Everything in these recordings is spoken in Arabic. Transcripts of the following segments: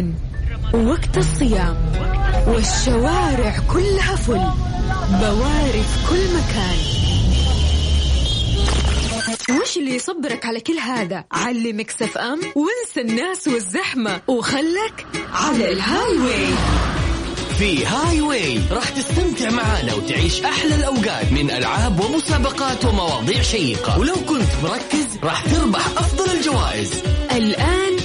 رمضان وقت الصيام. والشوارع كلها فل. بواري في كل مكان. وش اللي يصبرك على كل هذا؟ علي مكس اف ام وانسى الناس والزحمة. وخلك على ال highway في هاي واي راح تستمتع معانا وتعيش أحلى الأوقات من ألعاب ومسابقات ومواضيع شيقة. ولو كنت مركز راح تربح أفضل الجوائز. واي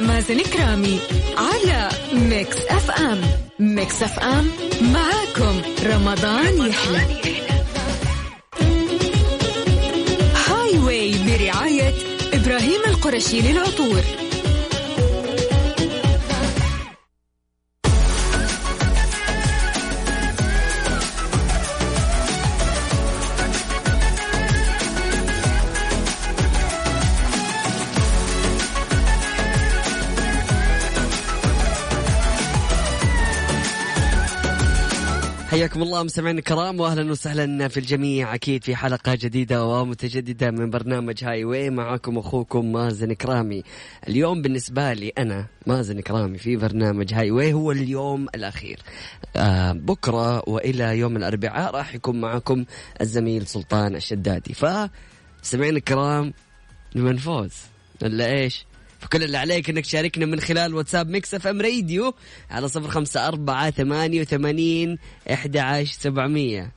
مازن كرامي على ميكس اف ام. ميكس اف ام معاكم. رمضان يحلى. هاي واي برعاية إبراهيم القرشي للعطور. حياكم الله مستمعينا الكرام واهلا وسهلا في الجميع. أكيد في حلقة جديدة ومتجددة من برنامج هاي واي. معاكم أخوكم مازن كرامي اليوم بالنسبة لي أنا مازن كرامي في برنامج هاي واي هو اليوم الأخير. آه بكرة وإلى يوم الأربعاء راح يكون معكم الزميل سلطان الشدادي. ف الكرام نبغى نفوز ولا إيش؟ فكل اللي عليك إنك تشاركنا من خلال واتساب ميكس إف إم راديو على صفر خمسة أربعة ثمانية وثمانين إحدى عشر سبعمية.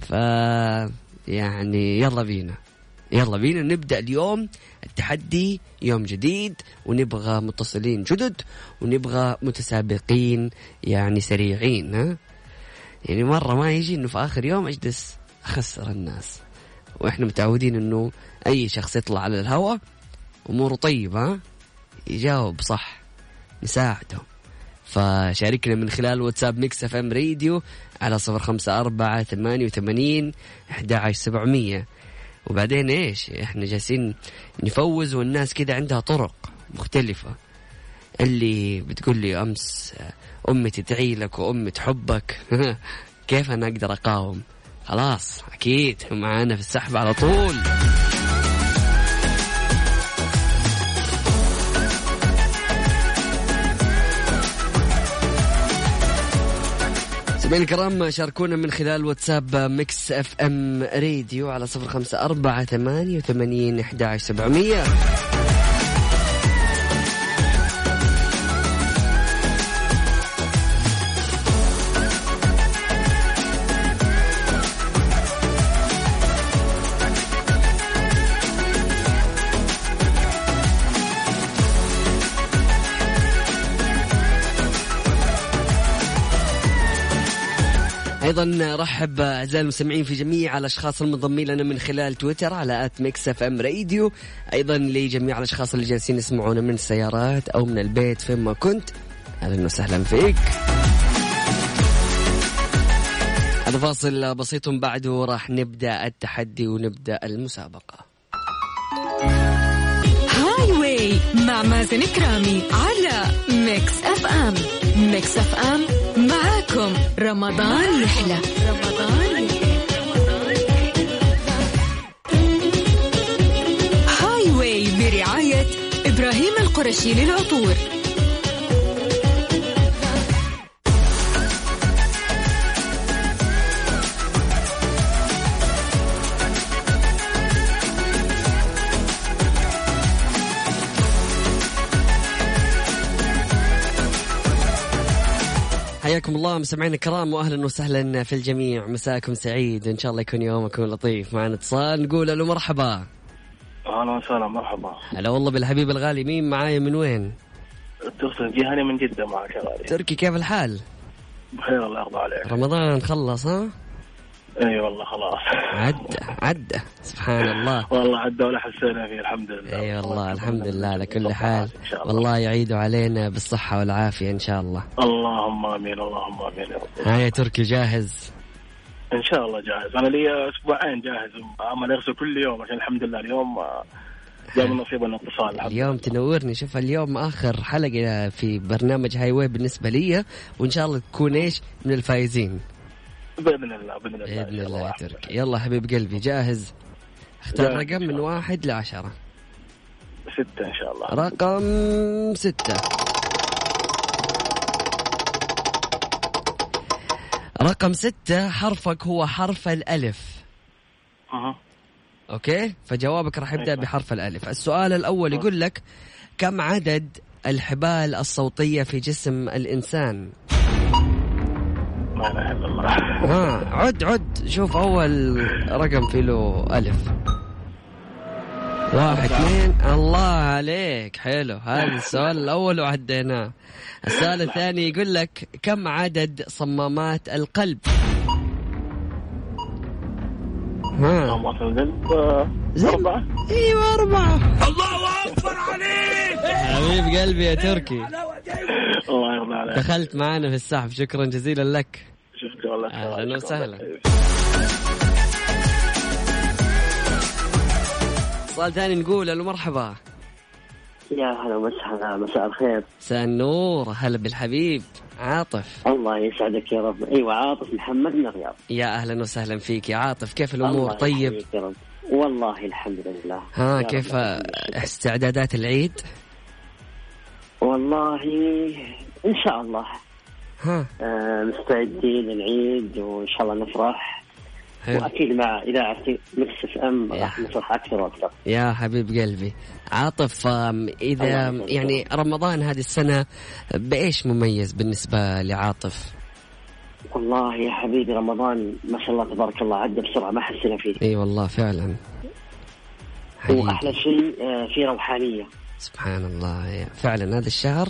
ف يعني يلا بينا. يلا بينا نبدأ اليوم التحدي يوم جديد ونبغى متصلين جدد ونبغى متسابقين يعني سريعين ها؟ يعني مرة ما يجي إنه في آخر يوم أجلس أخسر الناس. وإحنا متعودين إنه أي شخص يطلع على الهواء اموره طيبة ها يجاوب صح نساعده فشاركنا من خلال واتساب Mix FM Radio على صفر خمسة أربعة ثمانية وثمانين أحد سبعمية. وبعدين إيش؟ إحنا جالسين نفوز والناس كذا عندها طرق مختلفة. اللي بتقول لي أمس أمي تدعي لك وأمي تحبك كيف أنا أقدر أقاوم؟ خلاص أكيد معانا في السحب على طول. سمعين الكرام شاركونا من خلال واتساب Mix FM Radio على صفر خمسة أربعة ثمانية وثمانين أحد سبعمية. أيضا أرحب أعزائي المستمعين في جميع الأشخاص المنضمين لنا من خلال تويتر على at Mix FM Radio أيضا لجميع الأشخاص اللي جالسين يسمعونا من السيارات أو من البيت فين ما كنت. أهلا وسهلا فيك. هذا فاصل بسيط بعده راح نبدأ التحدي ونبدأ المسابقة. Highway مع مازن كرامي على Mix FM. Mix FM معاكم رمضان يحلى. رمضان Highway برعاية إبراهيم القرشي للعطور. حياكم الله مستمعينا الكرام واهلا وسهلا في الجميع مساكم سعيد إن شاء الله يكون يومكم لطيف معنا اتصال نقول ألو مرحبا أهلا وسهلا مرحبا هلا والله بالحبيب الغالي مين معايا من وين؟ تقصد جهني من جدة معك يا غالي تركي كيف الحال؟ بخير الله يرضى عليك رمضان خلص ها؟ إي والله خلاص. عدى عدى سبحان الله. والله عدى ولا حسينا فيه الحمد لله. إي والله الحمد لله على كل حال. والله يعيد علينا بالصحة والعافية إن شاء الله. اللهم آمين اللهم آمين يا رب. ها يا تركي جاهز؟ إن شاء الله جاهز. أنا لي أسبوعين جاهز عمال اتصل كل يوم عشان الحمد لله اليوم آه، جاب الاتصال الحمد اليوم تنورني. شوف اليوم آخر حلقة في برنامج Highway بالنسبة لي وإن شاء الله تكون إيش؟ من الفايزين. بإذن الله بإذن الله بإذن الله يا تركي. يلا حبيب قلبي جاهز؟ اختار جاهز رقم من. واحد لعشرة. ستة إن شاء الله. رقم ستة. رقم ستة حرفك هو حرف الألف. أها. أوكي؟ فجوابك راح يبدأ أيوة. بحرف الألف. السؤال الأول يقول لك كم عدد الحبال الصوتية في جسم الإنسان؟ لا إله إلا الله. ها عد عد. شوف أول رقم فيه له ألف. واحد اثنين. الله عليك. حلو. هذا السؤال الأول وعديناه. السؤال الثاني يقول لك كم عدد صمامات القلب؟ ها اللهم صل زين. أربعة. أيوه أربعة. حبيب قلبي يا تركي. الله يرضى عليك. دخلت معنا في السحب. شكرا جزيلا لك. شكرا والله. أهلاً وسهلاً. سؤال ثاني نقول. ألو مرحبا. يا هلا وسهلا. مساء الخير. مساء النور. هلا بالحبيب. عاطف. الله يسعدك يا رب. أيوه عاطف محمد من الرياض. يا أهلا وسهلا فيك يا عاطف. كيف الله الأمور طيب؟ يا رب. والله الحمد لله. ها كيف. استعدادات العيد؟ والله إن شاء الله. ها. آه، مستعدين للعيد وإن شاء الله نفرح. حلو. وأكيد مع إذاعة Mix FM. راح نفرح أكثر وأكثر. يا حبيب قلبي. عاطف إذا. يعني رمضان هذه السنة بإيش مميز بالنسبة لعاطف؟ والله يا حبيبي رمضان ما شاء الله تبارك الله عدى بسرعة ما حسينا فيه. إي والله فعلا. حقيقي. واحلى شيء آه، في روحانية. سبحان الله فعلا هذا الشهر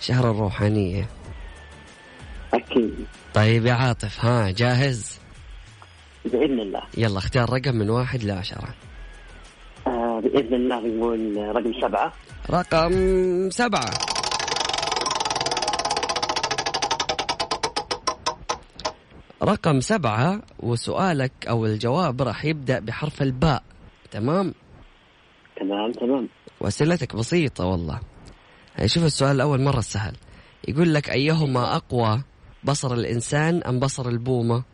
شهر الروحانية. أكيد. طيب يا عاطف ها جاهز؟ بإذن الله. يلا اختار رقم من واحد لعشرة آه، بإذن الله بنقول رقم سبعة. رقم سبعة. رقم سبعة وسؤالك أو الجواب راح يبدأ بحرف الباء. تمام؟ تمام تمام. وأسئلتك بسيطة والله. هاي شوف السؤال الأول مرة سهل. يقول لك أيهما أقوى بصر الإنسان أم بصر البومة؟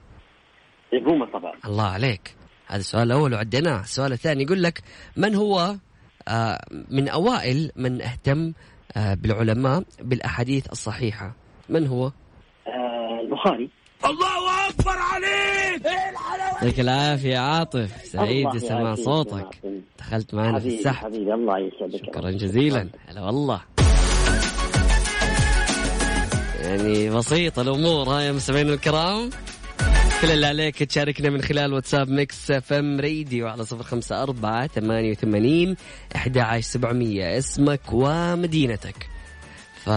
البومة طبعا. الله عليك. هذا السؤال الأول وعديناه. السؤال الثاني يقول لك من هو آه، من أوائل من اهتم آه، بالعلماء بالأحاديث الصحيحة؟ من هو؟ آه، البخاري يعطيك العافية عاطف. سعيد يعافيك صوتك. دخلت معنا في السحب. حبيبي الله يسعدك. شكرا جزيلا. هلا والله. يعني بسيطة الأمور. ها يا مستمعينا الكرام. كل اللي عليك تشاركنا من خلال واتساب Mix FM Radio على صفر خمسة أربعة ثمانية وثمانين أحد عشر سبعمية. اسمك ومدينتك. ف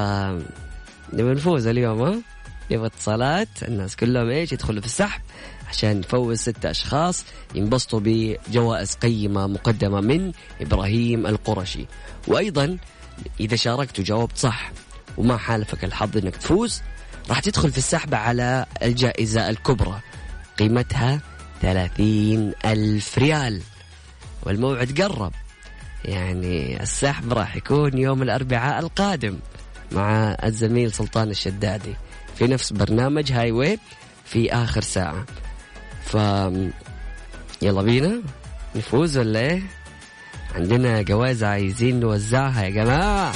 نبغى نفوز اليوم ها؟ يبغى اتصالات الناس كلهم إيش يدخلوا في السحب عشان نفوز ستة أشخاص ينبسطوا بجوائز قيمة مقدمة من إبراهيم القرشي. وأيضا إذا شاركت وجاوبت صح وما حالفك الحظ أنك تفوز راح تدخل في السحب على الجائزة الكبرى. قيمتها ثلاثين ألف ريال. والموعد قرب. يعني السحب راح يكون يوم الأربعاء القادم. مع الزميل سلطان الشدادي في نفس برنامج Highway في آخر ساعة. ف يلا بينا. نفوز ولا إيه؟ عندنا جوائز عايزين نوزعها يا جماعة.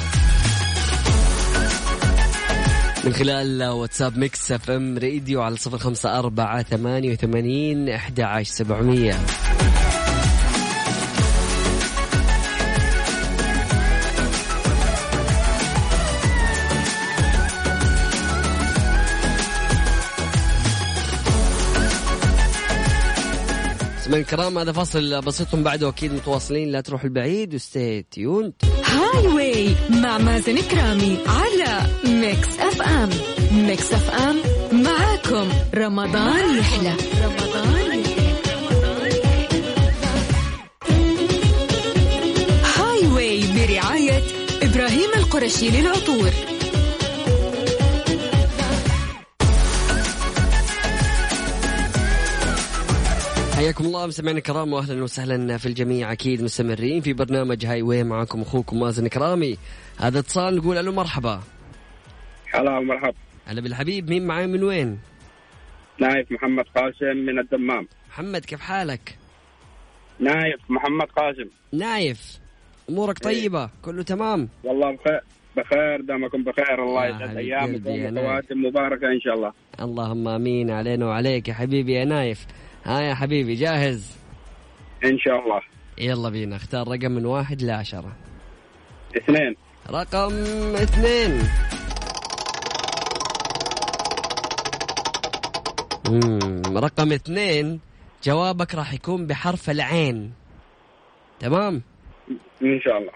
من خلال واتساب Mix FM Radio على صفر خمسة أربعة ثمانية وثمانين أحد عشر سبعمية. سمعنا الكرام هذا فصل بسيط. بعده أكيد متواصلين. لا تروح بعيد و stay tuned Highway مع مازن كرامي على Mix FM Mix FM معاكم. رمضان يحلى. رمضان يحلى Highway برعاية إبراهيم القرشي للعطور. حياكم الله مستمعينا الكرام واهلا وسهلا في الجميع. أكيد مستمرين في برنامج Highway معكم أخوكم مازن كرامي. هذا اتصال نقول ألو مرحبا. هلا مرحبا هلا بالحبيب مين معاي من وين؟ نايف محمد قاسم من الدمام. محمد كيف حالك؟ نايف محمد قاسم. نايف أمورك طيبة؟ كله تمام؟ والله بخير بخير دامكم بخير. الله يسعد أيامكم. وخواتم مباركة إن شاء الله. اللهم آمين علينا وعليك يا حبيبي يا نايف. ها يا حبيبي جاهز؟ إن شاء الله. يلا بينا اختار رقم من واحد لعشرة. اثنين. رقم اثنين. مم. رقم اثنين جوابك راح يكون بحرف العين. تمام؟ إن شاء الله.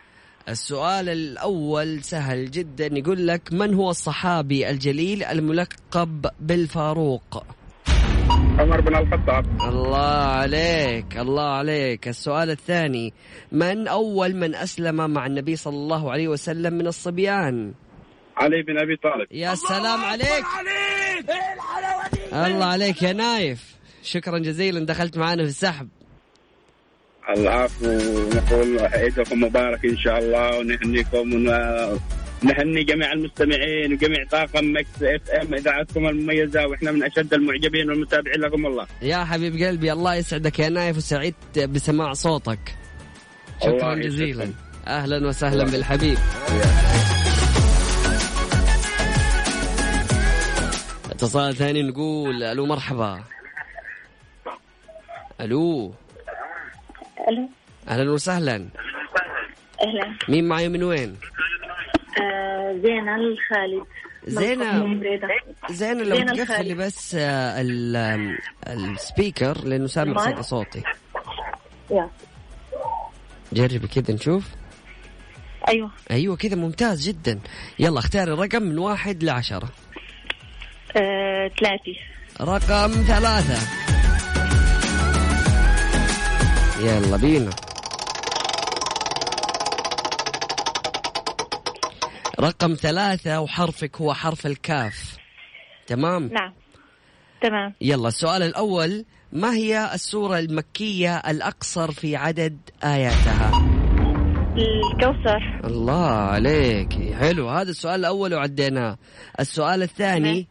السؤال الأول سهل جدا يقول لك من هو الصحابي الجليل الملقب بالفاروق؟ عمر بن الخطاب. الله عليك الله عليك. السؤال الثاني من أول من أسلم مع النبي صلى الله عليه وسلم من الصبيان؟ علي بن أبي طالب. يا سلام عليك. الله عليك يا نايف. شكرا جزيلا دخلت معنا في السحب. العفو نقول عيدكم مبارك إن شاء الله ونهنيكم ون- نهني جميع المستمعين وجميع طاقم Mix FM اذاعتكم المميزة وإحنا من أشد المعجبين والمتابعين لكم الله. يا حبيب قلبي الله يسعدك يا نايف وسعدت بسماع صوتك. شكرا الله جزيلا. أهلا وسهلا بالحبيب. اتصال ثاني نقول ألو مرحبا. ألو. ألو. أهلا وسهلا. أهلا. مين معي من وين؟ آه زينة الخالد. زينة. زينة لو تقفلي الخالد. بس آه، السبيكر لأنه سامع؟ صدى صوتي. يا. جربي كذا نشوف. أيوه. أيوه كذا ممتاز جدا. يلا اختاري رقم من واحد لعشرة. آه ثلاثة. رقم ثلاثة. يلا بينا. رقم ثلاثة وحرفك هو حرف الكاف. تمام؟ نعم. تمام. يلا السؤال الأول ما هي السورة المكية الأقصر في عدد آياتها؟ الكوثر. الله عليك. حلو هذا السؤال الأول وعديناه. السؤال الثاني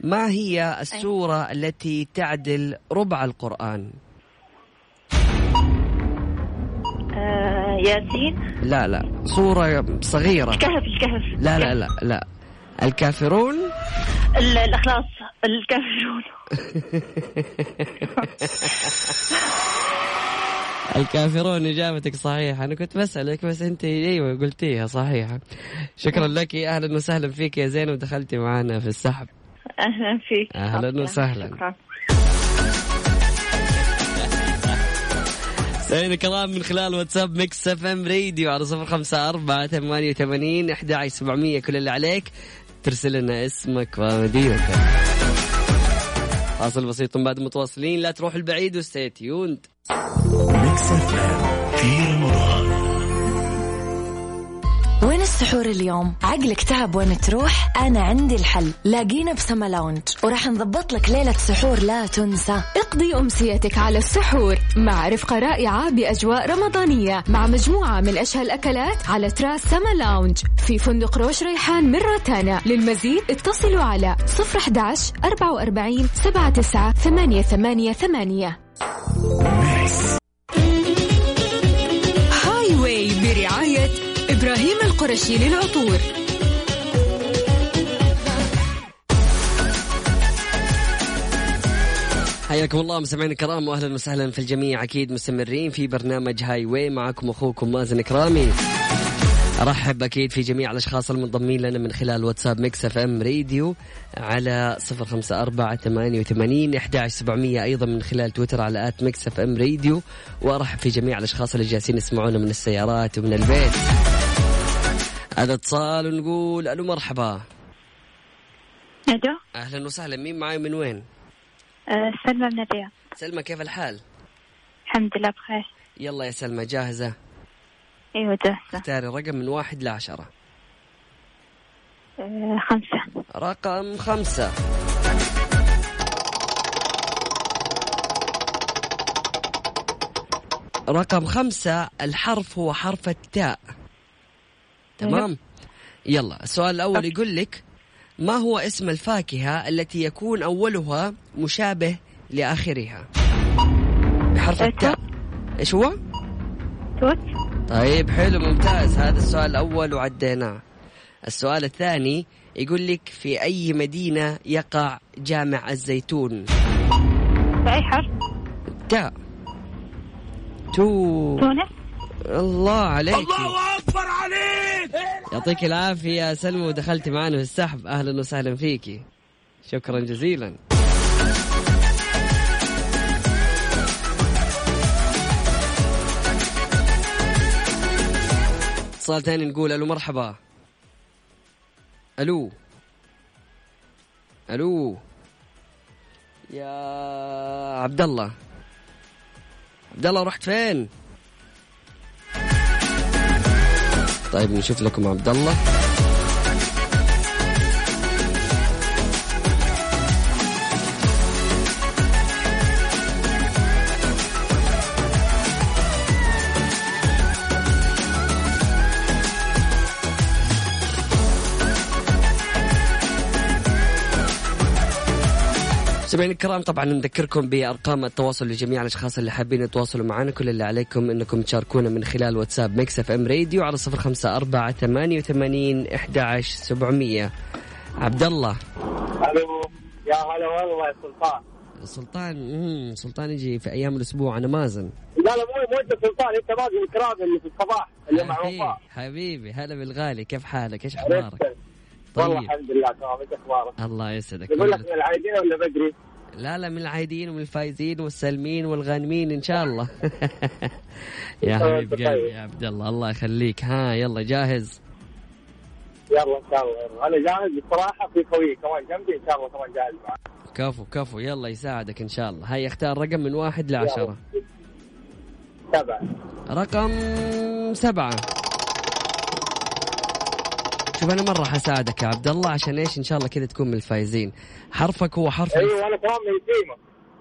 ما هي السورة التي تعدل ربع القرآن؟ ياسين؟ لا لا. سورة صغيرة. الكهف الكهف. لا لا لا لا. الكافرون؟ ال- الإخلاص الكافرون. الكافرون إجابتك صحيحة. أنا كنت بسألك بس أنت أيوة قلتيها صحيحة. شكرا لك. أهلا وسهلا فيك يا زين ودخلتي معنا في السحب. أهلا فيك. شكراً. وسهلاً. شكرا. مستمعينا الكرام من خلال واتساب Mix FM Radio على صفر خمسة أربعة ثمانية وثمانين أحد سبعمية كل اللي عليك ترسل لنا اسمك ومدينتك. فاصل بسيط بعد متواصلين لا تروح بعيد و stay tuned وين السحور اليوم؟ عقلك تعب وين تروح؟ أنا عندي الحل. لاقينا بسما Lounge. وراح نضبط لك ليلة سحور لا تنسى. اقضي أمسيتك على السحور مع رفقة رائعة بأجواء رمضانية مع مجموعة من أشهى الأكلات على تراس سما Lounge. في فندق روش ريحان من روتانا للمزيد اتصلوا على 011 44 79 888 هاي القرشي للعطور. حياكم الله مستمعينا الكرام واهلا وسهلا في الجميع. أكيد مستمرين في برنامج هاي واي معكم أخوكم مازن كرامي أرحب أكيد في جميع الأشخاص المنضمين لنا من خلال واتساب Mix FM Radio على صفر خمسة أربعة ثمانية وثمانين إحدى سبعمية أيضا من خلال تويتر على at Mix FM Radio. وأرحب في جميع الأشخاص اللي جالسين يسمعونا من السيارات ومن البيت. هذا اتصال ونقول ألو مرحبا. ألو. أهلا وسهلا. مين معاي من وين؟ آه سلمى من الرياض. سلمى كيف الحال؟ الحمد لله بخير. يلا يا سلمى جاهزة؟ أيوة جاهزة. اختاري رقم من واحد لعشرة. آه خمسة. رقم خمسة. رقم خمسة الحرف هو حرف التاء. تمام؟ يلا السؤال الأول يقول لك ما هو اسم الفاكهة التي يكون أولها مشابه لآخرها؟ بحرف التاء. إيش هو؟ توت. طيب حلو ممتاز. هذا السؤال الأول وعديناه. السؤال الثاني يقول لك في أي مدينة يقع جامع الزيتون؟ بأي حرف؟ تاء. تو. تونس. الله عليك. الله أكبر عليك! يعطيك العافية سلمى ودخلتي معنا في السحب. أهلا وسهلا فيكي شكرا جزيلا. اتصال ثاني نقول ألو مرحبا. ألو. ألو. يا عبد الله عبد الله رحت فين؟ طيب نشوف لكم عبد الله. مستمعينا الكرام طبعا نذكركم بأرقام التواصل لجميع الأشخاص اللي حابين يتواصلوا معنا. كل اللي عليكم إنكم تشاركونا من خلال واتساب Mix FM Radio على صفر خمسة أربعة ثمانية وثمانين إحدى عشر سبعمية. عبد الله ألو يا هلا والله يا سلطان. سلطان مم. سلطان يجي في أيام الأسبوع أنا مازن لا لا مو مو أنت سلطان أنت باقي الكرام اللي في الصباح اللي مع حبيبي, وفاء. حبيبي هلا بالغالي. كيف حالك؟ إيش أخبارك؟ عرفت؟ والله طيب. الحمد لله تمام. إيش أخبارك؟ الله يسعدك. يقول لك من العايدين ولا بدري؟ لا لا من العايدين ومن الفايزين والسالمين والغانمين إن شاء الله. يا حبيب طيب. قلبي يا عبد الله الله يخليك. ها يلا جاهز؟ يلا إن شاء الله. أنا جاهز بصراحة في خوي كمان جنبي إن شاء الله كمان جاهز معك كفو كفو. يلا يساعدك إن شاء الله. هيا اختار رقم من واحد لعشرة. سبعة. رقم سبعة. شوف أنا مرة حساعدك يا عبد الله عشان إيش؟ إن شاء الله كذا تكون من الفايزين. حرفك هو حرف. أيوه أنا كمان من التيمه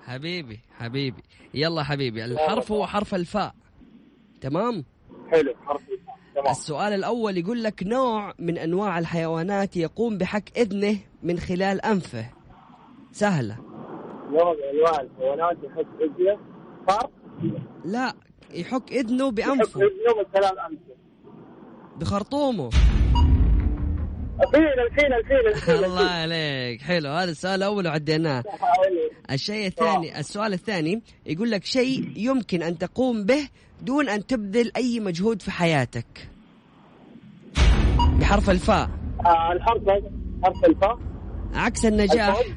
حبيبي حبيبي. يلا حبيبي الحرف هو حرف الفاء. تمام؟ حلو حرف تمام. السؤال الأول يقول لك نوع من أنواع الحيوانات يقوم بحك إذنه من خلال أنفه. سهلة. نوع من أنواع الحيوانات يحط إذنه؟ لا يحك إذنه يحط بأنفه إذنه من خلال أنفه. بخرطومه. الفيل الفيل الفيل الفيل. الله عليك. حلو. هذا السؤال الأول وعديناه. الشيء الثاني السؤال الثاني يقول لك شيء يمكن أن تقوم به دون أن تبذل أي مجهود في حياتك. بحرف الفاء. آه الحرف هذا حرف الفاء. عكس النجاح. الفوز.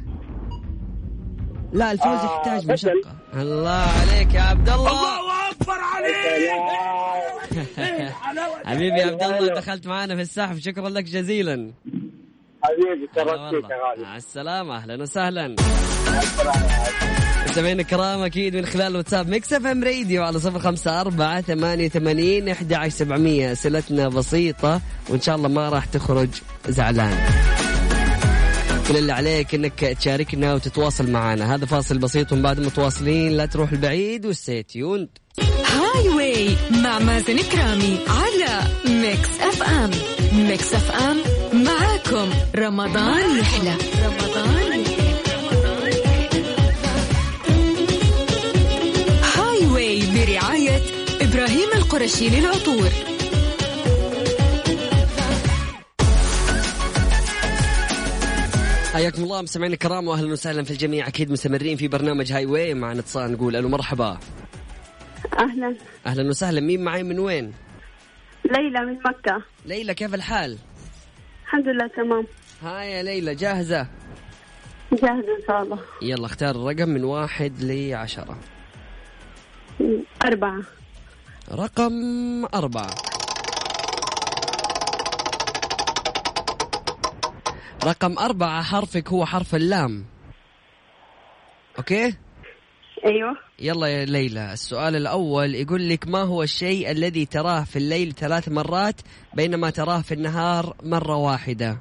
لا الفوز آه، يحتاج. مشقة. الله عليك يا عبد الله. الله حبيبي يا عبد الله دخلت معنا في السحب. شكرا لك جزيلا. حبيبي شرفت فيك. يا غالي. مع السلامة. أهلا وسهلا. مستمعينا الكرام أكيد من خلال واتساب Mix FM Radio على صفر خمسة أربعة ثمانية وثمانين أحد عشر سبعمية. أسئلتنا بسيطة وإن شاء الله ما راح تخرج زعلان. كل اللي عليك إنك تشاركنا وتتواصل معنا. هذا فاصل بسيط ومن بعد متواصلين. لا تروح البعيد و stay Highway مع مازن كرامي على Mix FM Mix FM معاكم. رمضان يحلى. رمضان Highway برعاية إبراهيم القرشي للعطور. حياكم الله مستمعينا الكرام واهلا وسهلا في الجميع. أكيد مستمرين في برنامج هاي واي معنا اتصال نقول ألو مرحبا. أهلا. أهلا وسهلا. مين معي من وين؟ ليلى من مكة. ليلى كيف الحال؟ الحمد لله تمام. هاي يا ليلى جاهزة؟ جاهزة إن شاء الله. يلا اختار الرقم من واحد لعشرة. أربعة. رقم أربعة. رقم أربعة حرفك هو حرف اللام. أوكي؟ أيوه. يلا يا ليلى السؤال الأول يقول لك ما هو الشيء الذي تراه في الليل ثلاث مرات بينما تراه في النهار مرة واحدة؟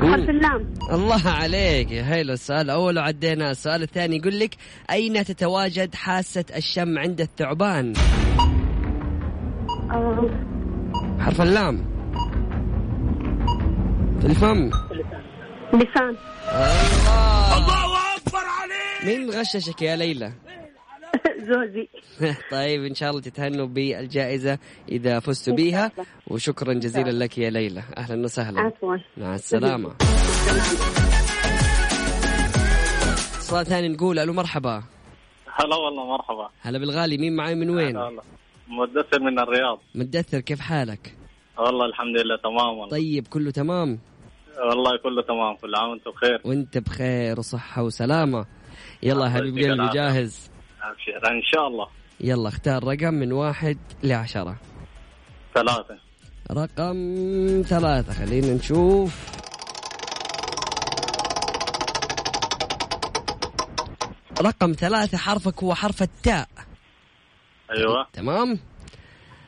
حرف اللام. الله عليك. يا حلو السؤال الأول وعدينا السؤال الثاني يقول لك أين تتواجد حاسة الشم عند الثعبان؟ آه. حرف اللام. في الفم. لسان. الله. الله مين غششك يا ليلى؟ زوجي. طيب إن شاء الله تتهنوا بالجائزة إذا فزتوا بيها وشكرا جزيلا لك يا ليلى. أهلا وسهلا. عفوا. مع السلامة. اتصال ثاني نقول ألو مرحبا. هلا والله مرحبا. هلا بالغالي مين معاي من وين؟ هلا. مدثر من الرياض. مدثر كيف حالك؟ والله الحمد لله تمام والله. طيب كله تمام؟ والله كله تمام كل عام وأنتم بخير. وانت بخير وصحة وسلامة. يلا حبيب قلبي. جاهز ابشر إن شاء الله. يلا اختار رقم من واحد لعشرة. ثلاثة. رقم ثلاثة. خلينا نشوف. رقم ثلاثة حرفك هو حرف التاء. أيوه. تمام؟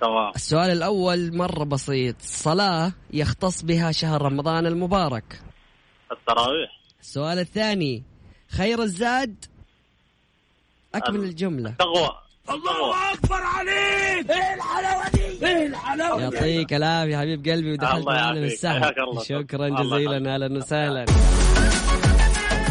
تمام. السؤال الأول مرة بسيط. صلاة يختص بها شهر رمضان المبارك. التراويح. السؤال الثاني. خير الزاد. أكمل الجملة. تقوى. الله أكبر عليك! إيه الحلاوة دي؟ إيه الحلاوة دي؟ يعطيك العافية حبيب قلبي ودخلت الله معنا الله. شكرا جزيلا أهلا وسهلا.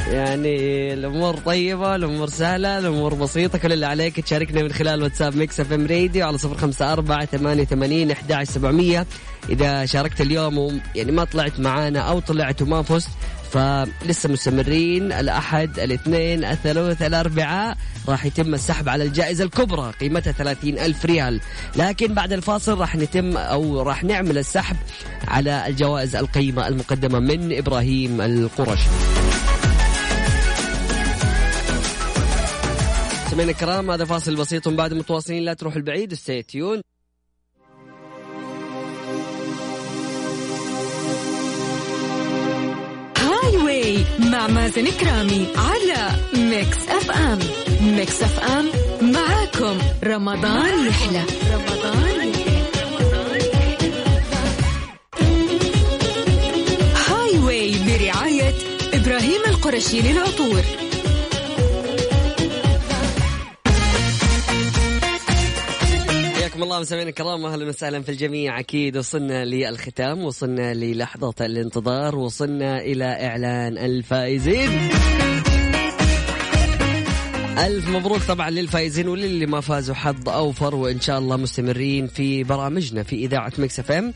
يعني الأمور طيبة الأمور سهلة الأمور بسيطة. كل اللي عليك تشاركنا من خلال واتساب Mix FM Radio على صفر خمسة أربعة ثمانية ثمانين إحدى سبعمئه إذا شاركت اليوم يعني ما طلعت معانا أو طلعت وما فزت فلسه مستمرين الأحد الاثنين الثلاث الأربعاء راح يتم السحب على الجائزة الكبرى قيمتها 30 ألف ريال. لكن بعد الفاصل راح نتم أو راح نعمل السحب على الجوائز القيمة المقدمة من إبراهيم القرشي. سمعنا الكرام هذا فاصل بسيط بعد متواصلين لا تروحوا البعيد stay مع مازن كرامي على Mix FM. Mix FM معاكم. رمضان يحلى. رمضان هاي واي برعاية إبراهيم القرشي للعطور. حياكم الله مستمعينا الكرام أهلا وسهلا في الجميع. أكيد وصلنا للختام وصلنا للحظة الانتظار وصلنا إلى إعلان الفائزين. ألف مبروك طبعا للفائزين وللي ما فازوا حظ أوفر وإن شاء الله مستمرين في برامجنا في إذاعة Mix FM.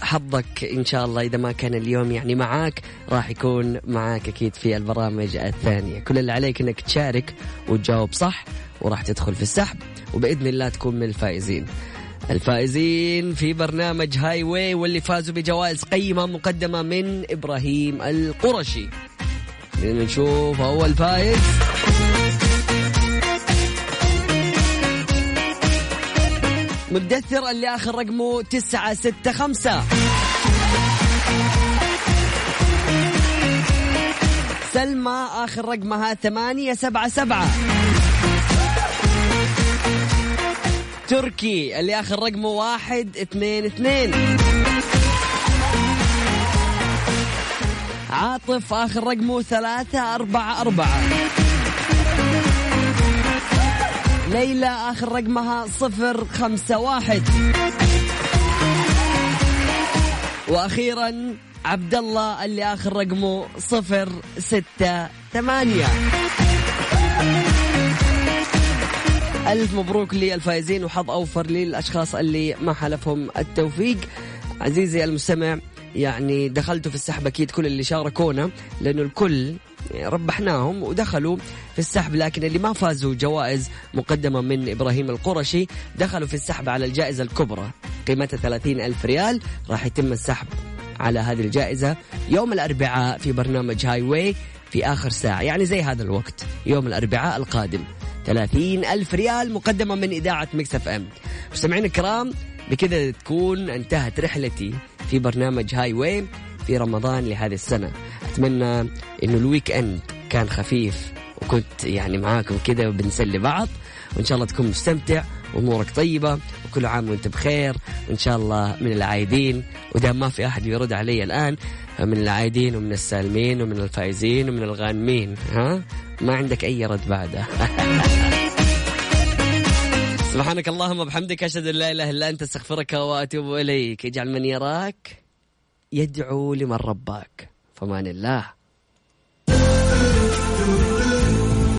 حظك إن شاء الله إذا ما كان اليوم يعني معاك راح يكون معاك أكيد في البرامج الثانية. كل اللي عليك إنك تشارك وتجاوب صح وراح تدخل في السحب. وبإذن الله تكون من الفائزين. الفائزين في برنامج Highway واللي فازوا بجوائز قيمة مقدمة من إبراهيم القرشي. نشوف أول فائز. مدثر اللي آخر رقمه تسعة ستة خمسة. سلمى آخر رقمها ثمانية سبعة سبعة. تركي اللي آخر رقمه واحد اثنين اثنين. عاطف آخر رقمه ثلاثة أربعة أربعة. ليلى آخر رقمها صفر خمسة واحد. وأخيرا عبد الله اللي آخر رقمه صفر ستة ثمانية. ألف مبروك للفائزين وحظ أوفر للأشخاص اللي ما حلفهم التوفيق. عزيزي المستمع يعني دخلتوا في السحب أكيد كل اللي شاركونا لأنه الكل ربحناهم ودخلوا في السحب لكن اللي ما فازوا جوائز مقدمة من إبراهيم القرشي. دخلوا في السحب على الجائزة الكبرى قيمتها 30 ألف ريال. راح يتم السحب على هذه الجائزة يوم الأربعاء في برنامج Highway في آخر ساعة يعني زي هذا الوقت يوم الأربعاء القادم. 30 ألف ريال مقدمة من إذاعة Mix FM. مستمعين الكرام بكذا تكون انتهت رحلتي في برنامج Highway في رمضان لهذه السنة. أتمنى إنه ال weekend كان خفيف وكنت يعني معاكم كذا وبنسلي بعض. وإن شاء الله تكون مستمتع وأمورك طيبة وكل عام وأنت بخير. وإن شاء الله من العايدين ودام ما في أحد بيرد علي الآن من العايدين ومن السالمين ومن الفائزين ومن الغانمين ها؟ ما عندك أي رد بعده. سبحانك اللهم وبحمدك أشهد أن لا إله إلا أنت أستغفرك وأتوب إليك. اجعل من يراك يدعو لمن رباك. فمان الله.